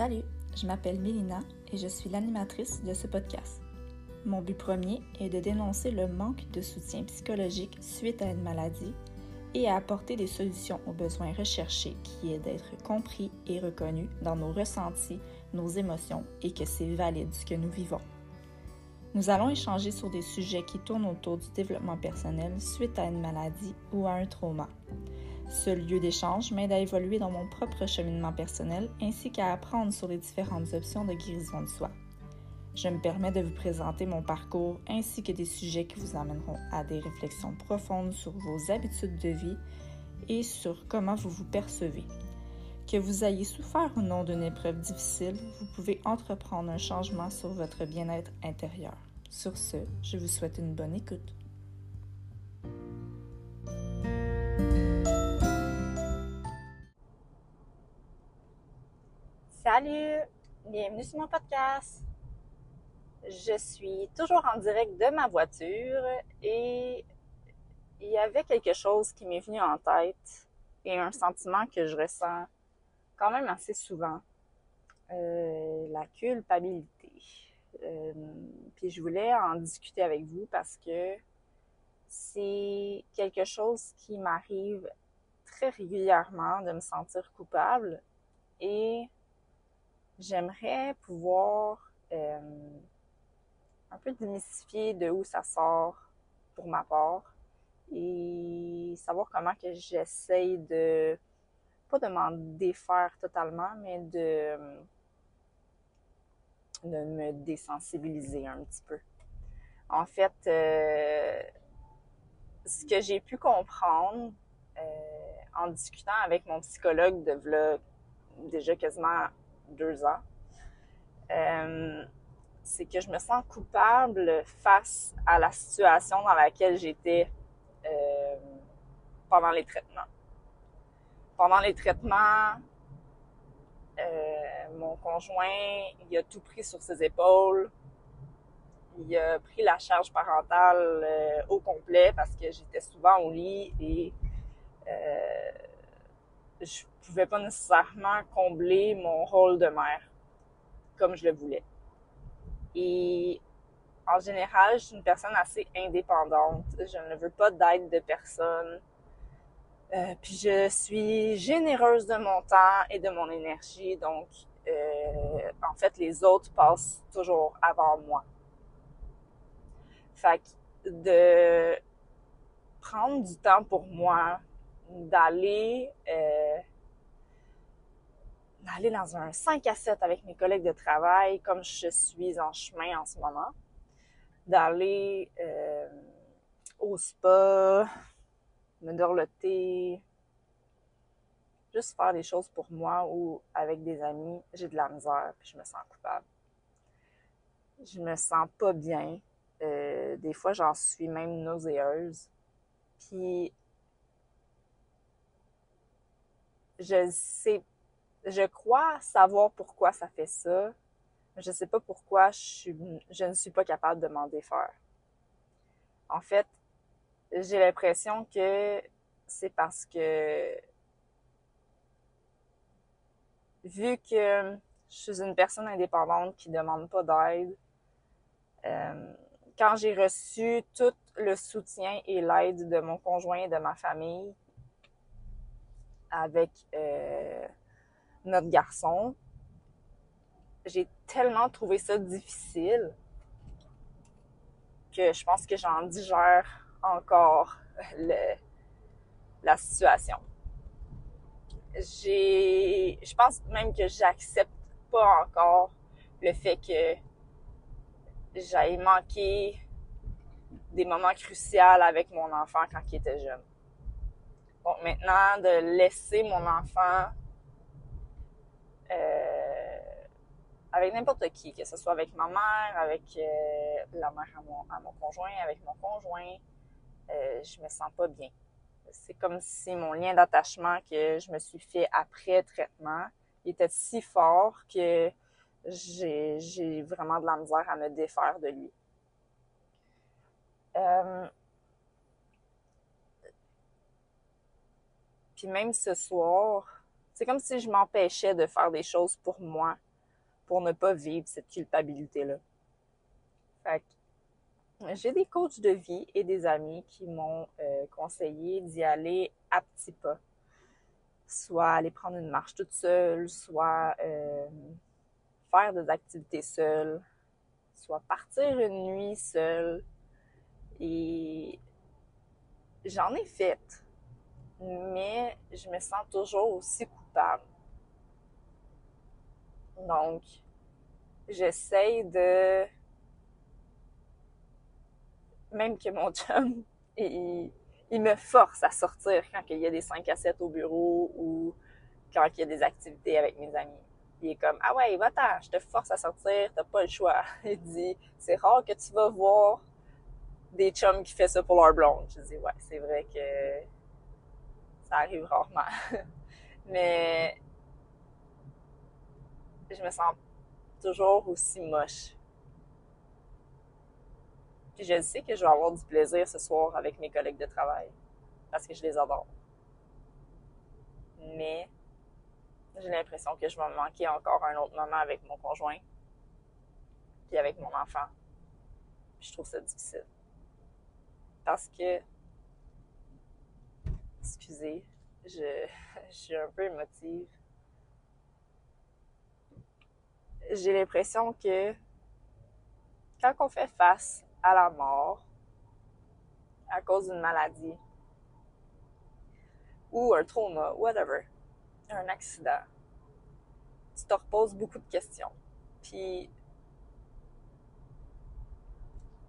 Salut, je m'appelle Mélina et je suis l'animatrice de ce podcast. Mon but premier est de dénoncer le manque de soutien psychologique suite à une maladie et à apporter des solutions aux besoins recherchés qui est d'être compris et reconnu dans nos ressentis, nos émotions et que c'est valide ce que nous vivons. Nous allons échanger sur des sujets qui tournent autour du développement personnel suite à une maladie ou à un trauma. Ce lieu d'échange m'aide à évoluer dans mon propre cheminement personnel ainsi qu'à apprendre sur les différentes options de guérison de soi. Je me permets de vous présenter mon parcours ainsi que des sujets qui vous amèneront à des réflexions profondes sur vos habitudes de vie et sur comment vous vous percevez. Que vous ayez souffert ou non d'une épreuve difficile, vous pouvez entreprendre un changement sur votre bien-être intérieur. Sur ce, je vous souhaite une bonne écoute. Salut, bienvenue sur mon podcast. Je suis toujours en direct de ma voiture et il y avait quelque chose qui m'est venu en tête et un sentiment que je ressens quand même assez souvent. Euh, la culpabilité. Euh, puis je voulais en discuter avec vous parce que c'est quelque chose qui m'arrive très régulièrement de me sentir coupable et j'aimerais pouvoir euh, un peu démystifier de où ça sort pour ma part et savoir comment que j'essaye de pas de m'en défaire totalement, mais de, de me désensibiliser un petit peu. En fait, euh, ce que j'ai pu comprendre euh, en discutant avec mon psychologue de déjà quasiment deux ans, euh, c'est que je me sens coupable face à la situation dans laquelle j'étais euh, pendant les traitements. Pendant les traitements, euh, mon conjoint, il a tout pris sur ses épaules. Il a pris la charge parentale au complet parce que j'étais souvent au lit et je pouvais pas nécessairement combler mon rôle de mère comme je le voulais. Et en général, je suis une personne assez indépendante. Je ne veux pas d'aide de personne. Euh, puis je suis généreuse de mon temps et de mon énergie, donc euh, en fait les autres passent toujours avant moi. Fait que de prendre du temps pour moi, d'aller euh, d'aller dans un 5 à 7 avec mes collègues de travail, comme je suis en chemin en ce moment, d'aller euh, au spa, me dorloter, juste faire des choses pour moi ou avec des amis, j'ai de la misère puis je me sens coupable. Je me sens pas bien. Euh, des fois, j'en suis même nauséeuse. Puis je sais, je crois savoir pourquoi ça fait ça. Mais je sais pas pourquoi je, ne suis pas capable de m'en défaire. En fait, j'ai l'impression que c'est parce que vu que je suis une personne indépendante qui demande pas d'aide, euh, quand j'ai reçu tout le soutien et l'aide de mon conjoint et de ma famille, avec euh, notre garçon, j'ai tellement trouvé ça difficile que je pense que j'en digère encore le, la situation. J'ai, je pense même que j'accepte pas encore le fait que j'aille manquer des moments cruciaux avec mon enfant quand il était jeune. Donc maintenant, de laisser mon enfant euh, avec n'importe qui, que ce soit avec ma mère, avec euh, la mère à mon, à mon, conjoint, avec mon conjoint, euh, je me sens pas bien. C'est comme si mon lien d'attachement que je me suis fait après traitement était si fort que j'ai vraiment de la misère à me défaire de lui. Euh, Puis même ce soir, c'est comme si je m'empêchais de faire des choses pour moi pour ne pas vivre cette culpabilité-là. Fait j'ai des coachs de vie et des amis qui m'ont euh, conseillé d'y aller à petits pas. Soit aller prendre une marche toute seule, soit euh, faire des activités seule, soit partir une nuit seule. Et j'en ai fait, mais je me sens toujours aussi coupable. Donc, j'essaye de... Même que mon chum, il, il me force à sortir quand il y a des 5 à 7 au bureau ou quand il y a des activités avec mes amis. Il est comme, ah ouais, va-t'en, je te force à sortir, t'as pas le choix. Il dit, c'est rare que tu vas voir des chums qui font ça pour leur blonde. Je dis, ouais, c'est vrai que ça arrive rarement. Mais je me sens toujours aussi moche. Puis je sais que je vais avoir du plaisir ce soir avec mes collègues de travail parce que je les adore. Mais j'ai l'impression que je vais me manquer encore un autre moment avec mon conjoint puis avec mon enfant. je trouve ça difficile. Parce que excusez, je, suis un peu émotive j'ai l'impression que quand on fait face à la mort à cause d'une maladie ou un trauma, whatever, un accident, tu te reposes beaucoup de questions. Puis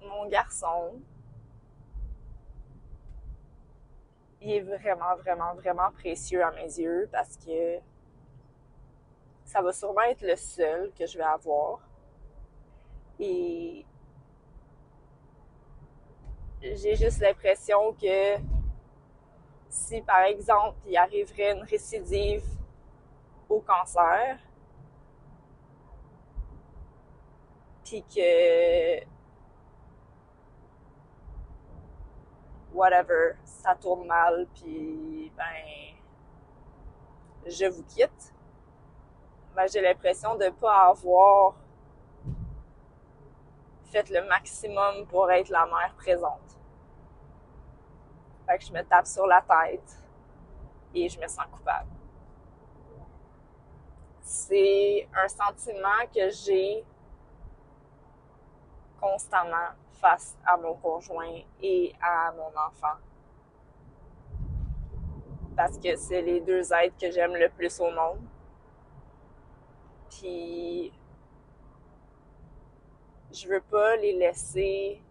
mon garçon, il est vraiment, vraiment, vraiment précieux à mes yeux parce que ça va sûrement être le seul que je vais avoir. Et j'ai juste l'impression que si, par exemple, il arriverait une récidive au cancer, puis que whatever, ça tourne mal, puis ben je vous quitte ben, j'ai l'impression de ne pas avoir fait le maximum pour être la mère présente. Fait que je me tape sur la tête et je me sens coupable. C'est un sentiment que j'ai constamment face à mon conjoint et à mon enfant. Parce que c'est les deux êtres que j'aime le plus au monde. Puis je veux pas les laisser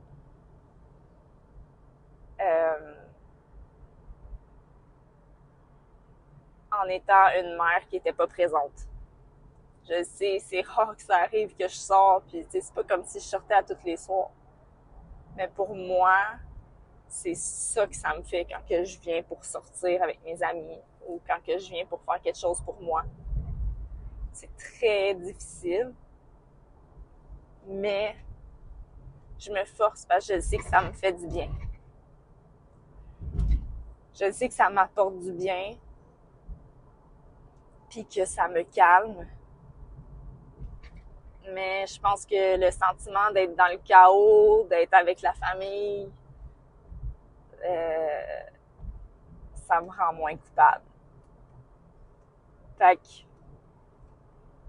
euh, en étant une mère qui était pas présente. Je sais, c'est rare que ça arrive que je sors, puis c'est pas comme si je sortais à tous les soirs. Mais pour moi, c'est ça que ça me fait quand que je viens pour sortir avec mes amis ou quand que je viens pour faire quelque chose pour moi. C'est très difficile. Mais je me force parce que je sais que ça me fait du bien. Je sais que ça m'apporte du bien. Puis que ça me calme. Mais je pense que le sentiment d'être dans le chaos, d'être avec la famille, euh, ça me rend moins coupable. Fait que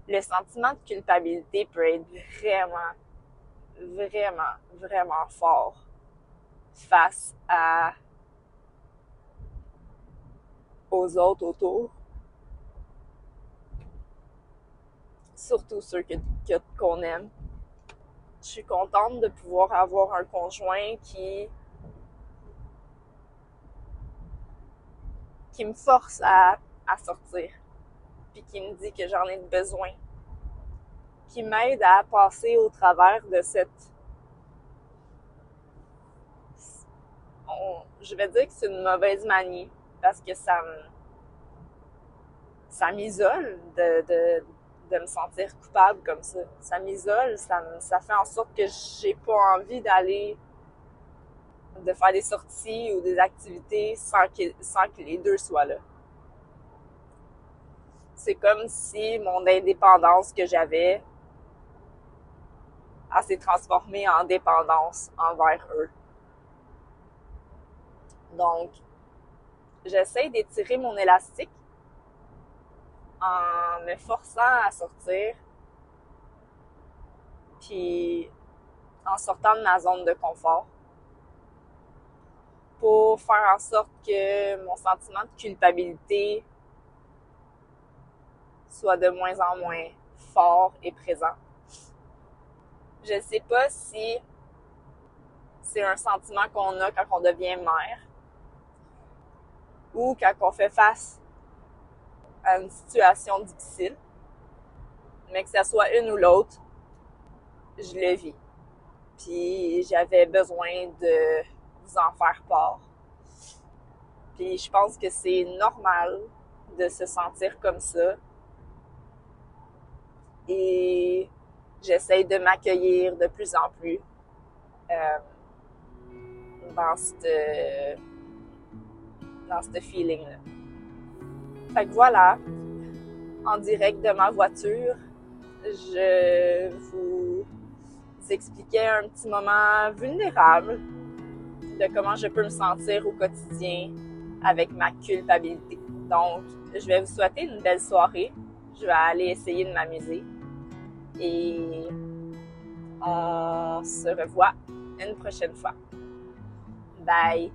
le sentiment de culpabilité peut être vraiment, vraiment, vraiment fort face aux autres autour. Surtout ceux qu'on aime. Je suis contente de pouvoir avoir un conjoint qui qui me force à, à sortir qui me dit que j'en ai besoin, qui m'aide à passer au travers de cette... Je vais dire que c'est une mauvaise manie parce que ça ça m'isole de, de, me sentir coupable comme ça. Ça m'isole, ça, ça fait en sorte que j'ai pas envie d'aller de faire des sorties ou des activités sans que, sans que les deux soient là c'est comme si mon indépendance que j'avais s'est transformée en dépendance envers eux. Donc, j'essaie d'étirer mon élastique en me forçant à sortir, puis en sortant de ma zone de confort pour faire en sorte que mon sentiment de culpabilité soit de moins en moins fort et présent. Je ne sais pas si c'est un sentiment qu'on a quand on devient mère ou quand on fait face à une situation difficile, mais que ce soit une ou l'autre, je le vis. Puis j'avais besoin de vous en faire part. Puis je pense que c'est normal de se sentir comme ça. Et j'essaye de m'accueillir de plus en plus euh, dans ce dans ce feeling-là. Fait que voilà, en direct de ma voiture, je vous expliquais un petit moment vulnérable de comment je peux me sentir au quotidien avec ma culpabilité. Donc, je vais vous souhaiter une belle soirée. Je vais aller essayer de m'amuser. Et on se revoit une prochaine fois. Bye!